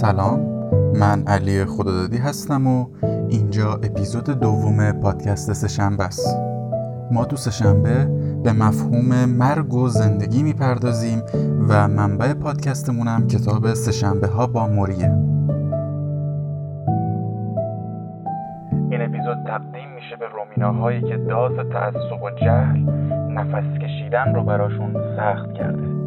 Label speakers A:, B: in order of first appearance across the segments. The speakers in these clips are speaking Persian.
A: سلام. من علی خدادادی هستم و اینجا اپیزود دوم پادکست سهشنبه است. ما تو سهشنبه به مفهوم مرگ و زندگی می‌پردازیم و منبع پادکستمون هم کتاب سهشنبه ها با موریه. این اپیزود تقدیم میشه به رومیناهایی که داز تعصب و جهل نفس کشیدن رو براشون سخت کرده.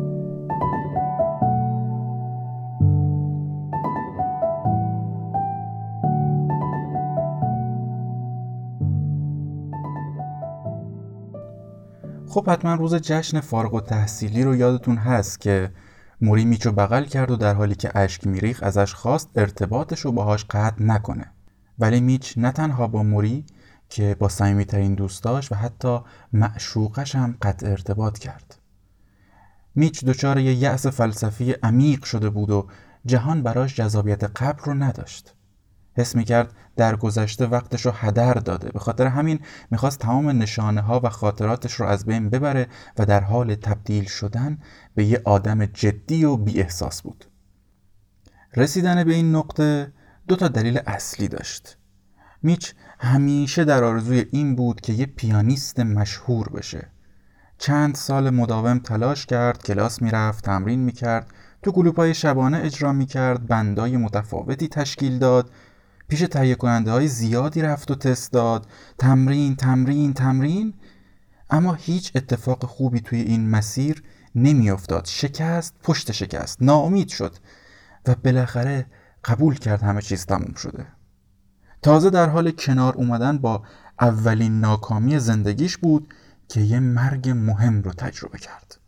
A: خب حتما روز جشن فارغ و تحصیلی رو یادتون هست که موری میچو بغل کرد و در حالی که اشک میریخ ازش خواست ارتباطش رو باهاش قطع نکنه. ولی میچ نه تنها با موری که با صمیمیترین دوستاش و حتی معشوقش هم قطع ارتباط کرد. میچ دچار یه یأس فلسفی عمیق شده بود و جهان براش جذابیت قبل رو نداشت. حس می‌کرد در گذشته وقتش رو هدر داده. به خاطر همین می‌خواست تمام نشانه ها و خاطراتش رو از بین ببره و در حال تبدیل شدن به یه آدم جدی و بی احساس بود. رسیدن به این نقطه دو تا دلیل اصلی داشت. میچ همیشه در آرزوی این بود که یه پیانیست مشهور بشه. چند سال مداوم تلاش کرد کلاس می‌رفت تمرین می‌کرد تو گلوپای شبانه اجرا می‌کرد بندای متفاوتی تشکیل داد پیش تهیه کننده های زیادی رفت و تست داد. تمرین تمرین تمرین. اما هیچ اتفاق خوبی توی این مسیر نمیافتاد. شکست پشت شکست. ناامید شد و بالاخره قبول کرد همه چیز تموم شده. تازه در حال کنار اومدن با اولین ناکامی زندگیش بود که یه مرگ مهم رو تجربه کرد.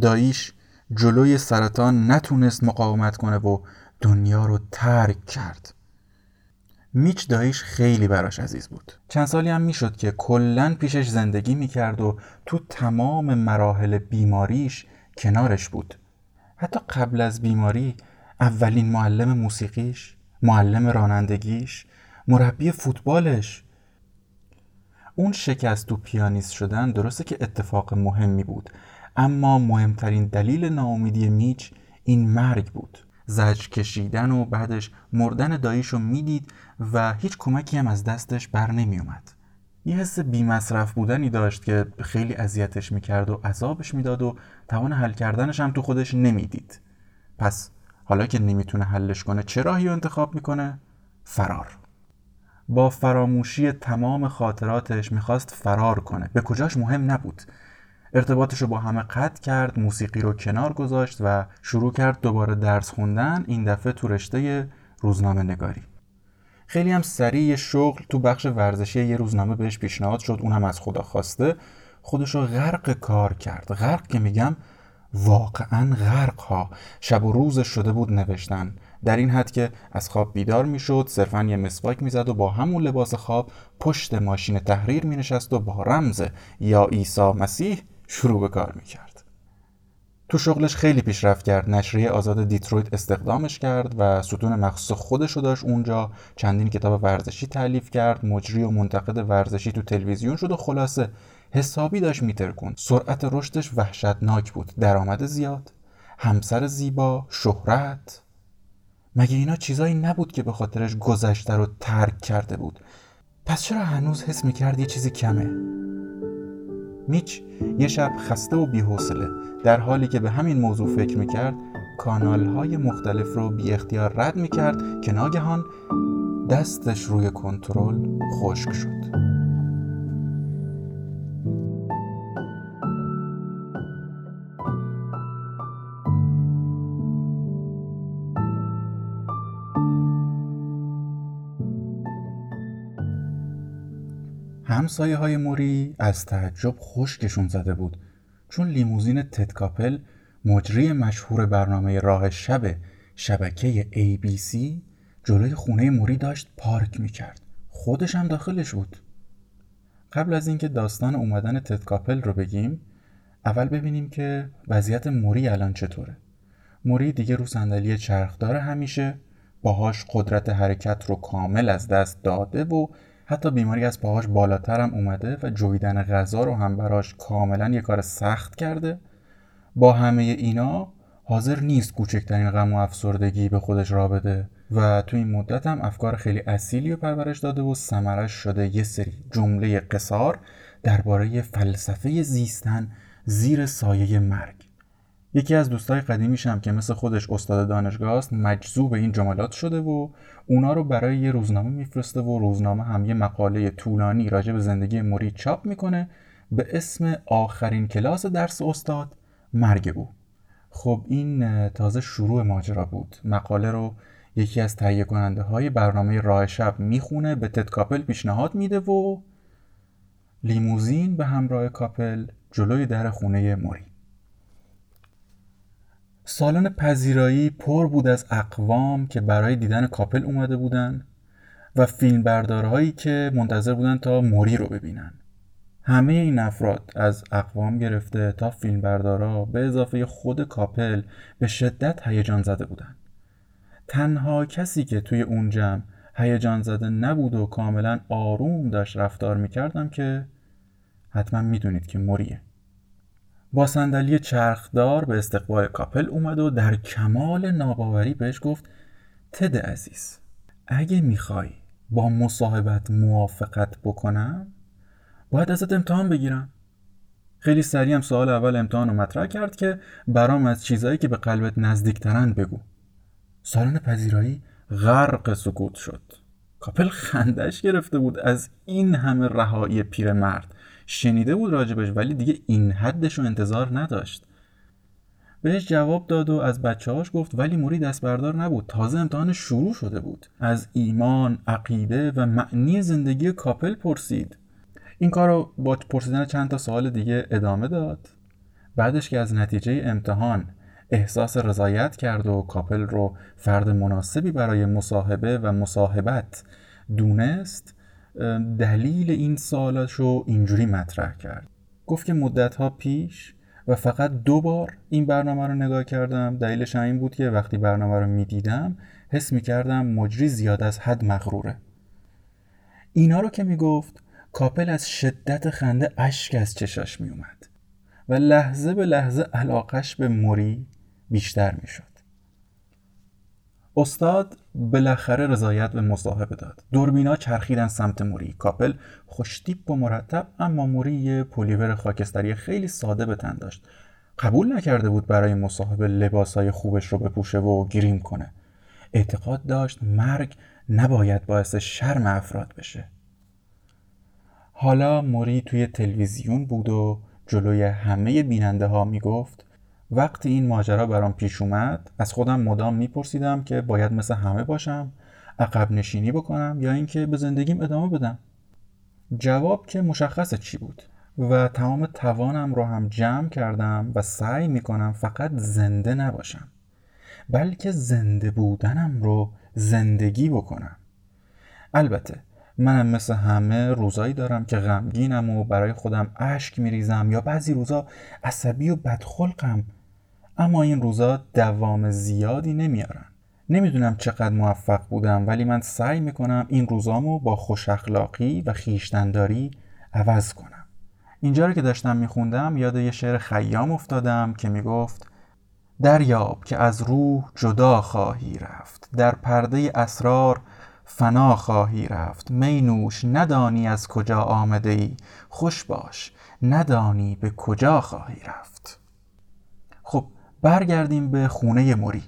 A: داییش جلوی سرطان نتونست مقاومت کنه و دنیا رو ترک کرد. میچ دایش خیلی براش عزیز بود. چند سالی هم می‌شد که کلا پیشش زندگی می‌کرد و تو تمام مراحل بیماریش کنارش بود. حتی قبل از بیماری اولین معلم موسیقیش معلم رانندگیش مربی فوتبالش. اون شکست تو پیانیست شدن درسته که اتفاق مهمی بود اما مهمترین دلیل ناامیدی میچ این مرگ بود. زج کشیدن و بعدش مردن داییش رو می‌دید و هیچ کمکی هم از دستش بر نمی اومد. یه حس بیمصرف بودنی داشت که خیلی اذیتش می‌کرد و عذابش می‌داد و توان حل کردنش هم تو خودش نمی‌دید. پس حالا که نمی‌تونه حلش کنه چه راهی رو انتخاب می‌کنه؟ فرار. با فراموشی تمام خاطراتش می‌خواست فرار کنه. به کجاش مهم نبود. ارتباطش رو با همه قطع کرد موسیقی رو کنار گذاشت و شروع کرد دوباره درس خوندن این دفعه تو رشته روزنامه نگاری. خیلی هم سریع شغل تو بخش ورزشی یه روزنامه بهش پیشنهاد شد اونم از خدا خواسته. خودش رو غرق کار کرد. غرق که میگم واقعا غرق ها شب و روزش شده بود نوشتن. در این حد که از خواب بیدار می‌شد صرفا یه مسواک می‌زد و با همون لباس خواب پشت ماشین تحریر مینشست و با رمز یا عیسی مسیح شروع به کار می‌کرد. تو شغلش خیلی پیشرفت کرد. نشریه آزاد دیترویت استخدامش کرد و ستون مخصوص خودش رو داشت اونجا. چندین کتاب ورزشی تعلیف کرد. مجری و منتقد ورزشی تو تلویزیون شد و خلاصه حسابی داشت میترکون سرعت رشدش وحشتناک بود. درآمد زیاد همسر زیبا شهرت. مگه اینا چیزایی نبود که به خاطرش گذشته رو ترک کرده بود؟ پس چرا هنوز حس می‌کرد یه چیزی کمه؟ میچ یه شب خسته و بیحوصله در حالی که به همین موضوع فکر می‌کرد کانال های مختلف رو بی اختیار رد می‌کرد که ناگهان دستش روی کنترل خشک شد. همسایه های موری از تعجب خشکشون زده بود چون لیموزین تدکاپل مجری مشهور برنامه راه شب شبکه ABC جلوی خونه موری داشت پارک می‌کرد. خودش هم داخلش بود. قبل از اینکه داستان اومدن تدکاپل رو بگیم اول ببینیم که وضعیت موری الان چطوره. موری دیگه رو صندلی چرخدار همیشه باهاش قدرت حرکت رو کامل از دست داده و حتی بیماری از پاهاش بالاتر هم اومده و جویدن غذا رو هم براش کاملا یه کار سخت کرده. با همه اینا حاضر نیست کوچکترین غم و افسردگی به خودش را بده و تو این مدت هم افکار خیلی اصیلی رو پرورش داده و سمرش شده یه سری جمله قصار درباره فلسفه زیستن زیر سایه مرگ. یکی از دوستای قدیمیشم که مثل خودش استاد دانشگاه است مجذوب این جملات شده و اونا رو برای یه روزنامه میفرسته و روزنامه هم یه مقاله طولانی راجع به زندگی موری چاپ می‌کنه به اسم آخرین کلاس درس استاد مرگ او. خب این تازه شروع ماجرا بود. مقاله رو یکی از تهیه کننده های برنامه راه شب می‌خونه به تد کاپل پیشنهاد میده و لیموزین به همراه کاپل جلوی در خونه موری سالن پذیرایی پر بود از اقوام که برای دیدن کاپل اومده بودن و فیلمبردارهایی که منتظر بودن تا موری رو ببینن. همه این افراد از اقوام گرفته تا فیلمبردارا به اضافه خود کاپل به شدت هیجان زده بودن. تنها کسی که توی اون جمع هیجان زده نبود و کاملا آروم داشت رفتار می‌کردم که حتما می‌دونید که موریه. با صندلی چرخدار به استقبال کاپل اومد و در کمال ناباوری بهش گفت تد عزیز اگه می‌خوای با مصاحبت موافقت بکنم باید ازت امتحان بگیرم. خیلی سریع هم سوال اول امتحان رو مطرح کرد که برام از چیزایی که به قلبت نزدیکترن بگو. سالن پذیرایی غرق سکوت شد. کاپل خندش گرفته بود از این همه رهایی پیرمرد. شنیده بود راجبش ولی دیگه این حدش رو انتظار نداشت. بهش جواب داد و از بچه هاش گفت ولی موری دست بردار نبود. تازه امتحان شروع شده بود. از ایمان، عقیده و معنی زندگی کاپل پرسید. این کار رو با پرسیدن چند تا سوال دیگه ادامه داد. بعدش که از نتیجه امتحان احساس رضایت کرد و کاپل رو فرد مناسبی برای مصاحبه و مصاحبت دونست دلیل این سوالش رو اینجوری مطرح کرد. گفت که مدت پیش و فقط دو بار این برنامه رو نگاه کردم. دلیلش این بود که وقتی برنامه رو می‌دیدم حس می‌کردم مجری زیاد از حد مغروره. اینا رو که می‌گفت کاپل از شدت خنده اشک از چشاش میومد و لحظه به لحظه علاقش به موری بیشتر می‌شد. استاد بالاخره رضایت به مصاحبه داد. دوربینا چرخیدن سمت موری. کاپل خوشتیپ و مرتب اما موری یه پلیور خاکستری خیلی ساده به تن داشت. قبول نکرده بود برای مصاحبه لباسای خوبش رو بپوشه و گریم کنه. اعتقاد داشت مرگ نباید باعث شرم افراد بشه. حالا موری توی تلویزیون بود و جلوی همه بیننده ها می‌گفت وقتی این ماجرا برام پیش اومد از خودم مدام میپرسیدم که باید مثل همه باشم عقب نشینی بکنم یا اینکه به زندگیم ادامه بدم. جواب که مشخص چی بود؟ و تمام توانم رو هم جمع کردم و سعی می‌کنم فقط زنده نباشم بلکه زنده بودنم رو زندگی بکنم. البته منم مثل همه روزایی دارم که غمگینم و برای خودم اشک میریزم یا بعضی روزا عصبی و بدخلقم اما این روزا دوام زیادی نمیارن. نمی‌دونم چقدر موفق بودم ولی من سعی می‌کنم این روزامو با خوش اخلاقی و خیشتنداری عوض کنم. اینجا رو که داشتم میخوندم یاد یه شعر خیام افتادم که می‌گفت دریاب که از روح جدا خواهی رفت در پرده اسرار فنا خواهی رفت. مینوش ندانی از کجا آمده ای خوش باش ندانی به کجا خواهی رفت. برگردیم به خونه موری.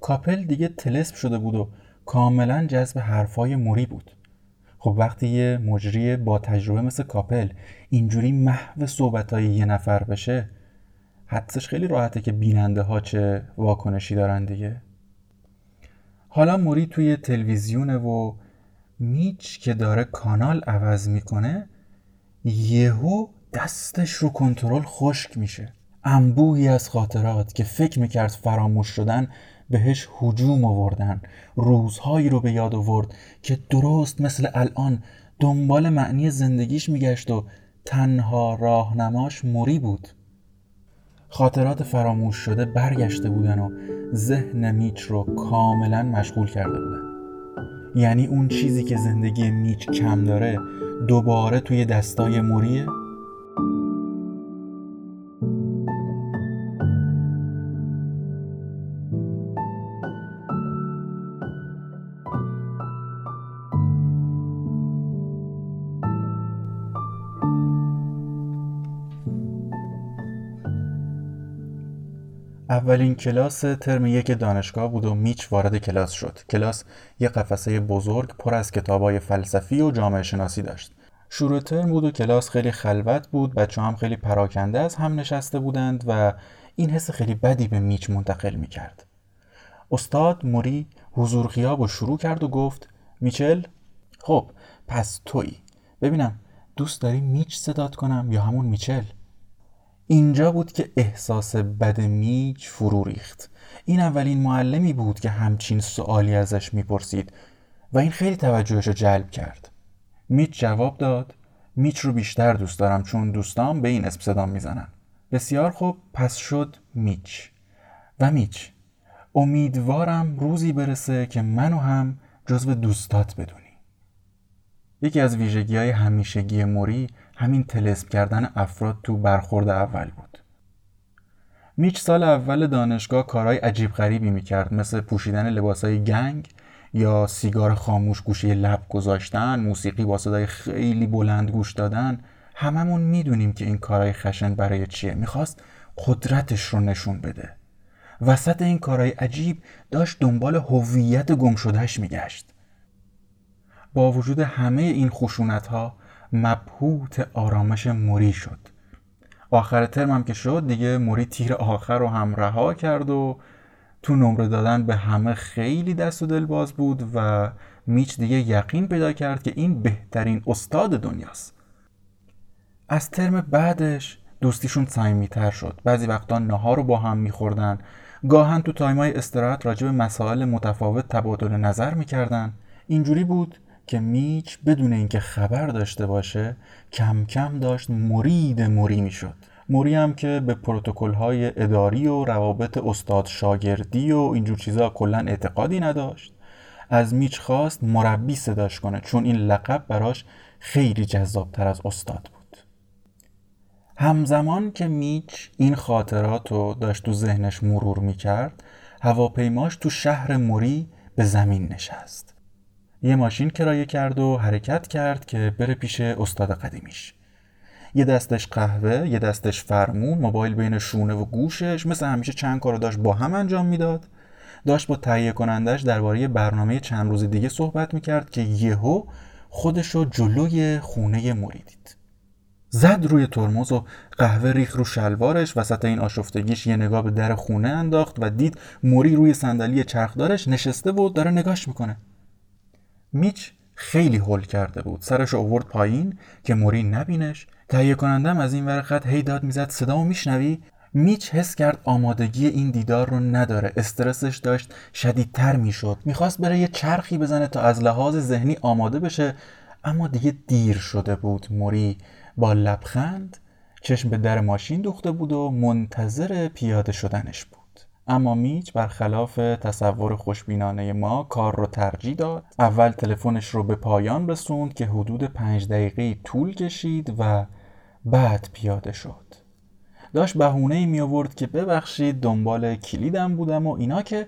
A: کاپل دیگه تلسپ شده بود و کاملا جذب حرفای موری بود. خب وقتی یه مجری با تجربه مثل کاپل اینجوری محو صحبتهای یه نفر بشه حدسش خیلی راحته که بیننده ها چه واکنشی دارن دیگه. حالا موری توی تلویزیونه و میچ که داره کانال عوض می‌کنه یهو دستش رو کنترل خشک میشه. انبوهی از خاطرات که فکر می‌کرد فراموش شدن بهش هجوم آوردن. روزهایی رو به یاد آورد که درست مثل الان دنبال معنی زندگیش میگشت و تنها راهنماش موری بود. خاطرات فراموش شده برگشته بودن و ذهن میچ رو کاملا مشغول کرده بودن. یعنی اون چیزی که زندگی میچ کم داره دوباره توی دستای موریه؟ اولین کلاس ترم یک دانشگاه بود و میچ وارد کلاس شد. کلاس یه قفسه بزرگ پر از کتابای فلسفی و جامعه شناسی داشت. شروع ترم بود و کلاس خیلی خلوت بود بچه هم خیلی پراکنده از هم نشسته بودند و این حس خیلی بدی به میچ منتقل می کرد. استاد موری حضور خیاب و شروع کرد و گفت میچل خب پس تویی. ببینم دوست داری میچ صدات کنم یا همون میچل؟ اینجا بود که احساس بد میچ فرو ریخت. این اولین معلمی بود که همچین سوالی ازش می‌پرسید و این خیلی توجهش رو جلب کرد. میچ جواب داد میچ رو بیشتر دوست دارم چون دوستام به این اسم صدام می‌زنن. بسیار خوب پس شد میچ و میچ امیدوارم روزی برسه که منو هم جزو دوستات بدونی. یکی از ویژگی های همیشگی موری همین تلسم کردن افراد تو برخورد اول بود. میچ سال اول دانشگاه کارهای عجیب غریبی می‌کرد مثل پوشیدن لباسهای گنگ یا سیگار خاموش گوشه لب گذاشتن موسیقی با صدای خیلی بلند گوش دادن. هممون می‌دونیم که این کارهای خشن برای چیه. می‌خواست قدرتش رو نشون بده. وسط این کارهای عجیب داشت دنبال هویت گم شدهش میگشت. با وجود همه این خشونت ها مبهوت آرامش موری شد. آخر ترم هم که شد دیگه موری تیر آخر رو هم رها کرد و تو نمره دادن به همه خیلی دست و دل باز بود و میچ دیگه یقین پیدا کرد که این بهترین استاد دنیاست. از ترم بعدش دوستیشون صمیمیتر شد. بعضی وقتا نهار رو با هم میخوردن. گاهن تو تایمای استراحت راجع به مسائل متفاوت تبادل نظر می‌کردن. اینجوری بود که میچ بدون اینکه خبر داشته باشه کم کم داشت مرید موری می‌شد. موری هم که به پروتکل های اداری و روابط استاد شاگردی و اینجور چیزا کلا اعتقادی نداشت. از میچ خواست مربی صداش کنه چون این لقب براش خیلی جذابتر از استاد بود. همزمان که میچ این خاطرات رو داشت تو ذهنش مرور می‌کرد هواپیماش تو شهر موری به زمین نشست. یه ماشین کرایه کرد و حرکت کرد که بره پیش استاد قدیمیش. یه دستش قهوه یه دستش فرمون موبایل بین شونه و گوشش مثل همیشه چند کارو داشت با هم انجام می‌داد. داشت با تهیه کنندش درباره برنامه چند روز دیگه صحبت می‌کرد که یهو خودشو جلوی خونه موری دید زد روی ترمز و قهوه ریخ رو شلوارش وسط این آشفتگیش یه نگاه به در خونه انداخت و دید موری روی صندلی چرخدارش نشسته و داره نگاش می‌کنه. میچ خیلی هول کرده بود. سرش آورد پایین که موری نبینش. تهیه کنندم از این ور خط هی داد می‌زد صدامو میشنوی؟ میچ حس کرد آمادگی این دیدار رو نداره. استرسش داشت شدیدتر می‌شد. می‌خواست بره یه چرخی بزنه تا از لحاظ ذهنی آماده بشه اما دیگه دیر شده بود. موری با لبخند چشم به در ماشین دوخته بود و منتظر پیاده شدنش بود. اما میچ برخلاف تصور خوشبینانه ما کار رو ترجیح داد. اول تلفنش رو به پایان رسوند که حدود پنج دقیقه طول کشید و بعد پیاده شد. داشت بهونه می آورد که ببخشید دنبال کلیدم بودم و اینا که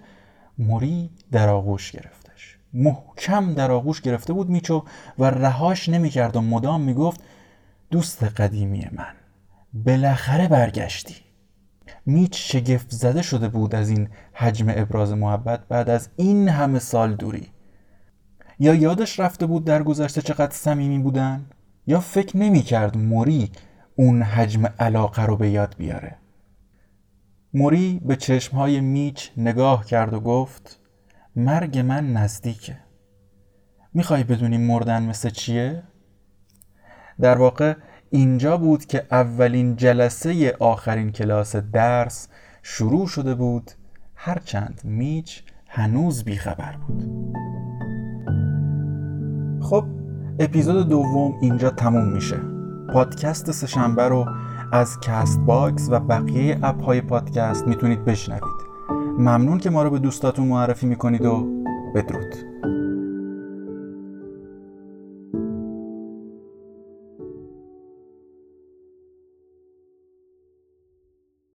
A: موری در آغوش گرفتش. محکم در آغوش گرفته بود میچو و رهاش نمی‌کرد و مدام می‌گفت دوست قدیمی من بالاخره برگشتی. میچ شگفت زده شده بود از این حجم ابراز محبت بعد از این همه سال دوری. یا یادش رفته بود در گذشته چقدر صمیمی بودن یا فکر نمی کرد موری اون حجم علاقه رو به یاد بیاره. موری به چشمهای میچ نگاه کرد و گفت مرگ من نزدیکه. می‌خوای بدونی مردن مثل چیه؟ در واقع اینجا بود که اولین جلسه آخرین کلاس درس شروع شده بود. هرچند میچ هنوز بیخبر بود. خب اپیزود دوم اینجا تموم میشه. پادکست سه‌شنبه رو از Castbox و بقیه اپ های پادکست می‌تونید بشنوید. ممنون که ما رو به دوستاتون معرفی می‌کنید و بدرود.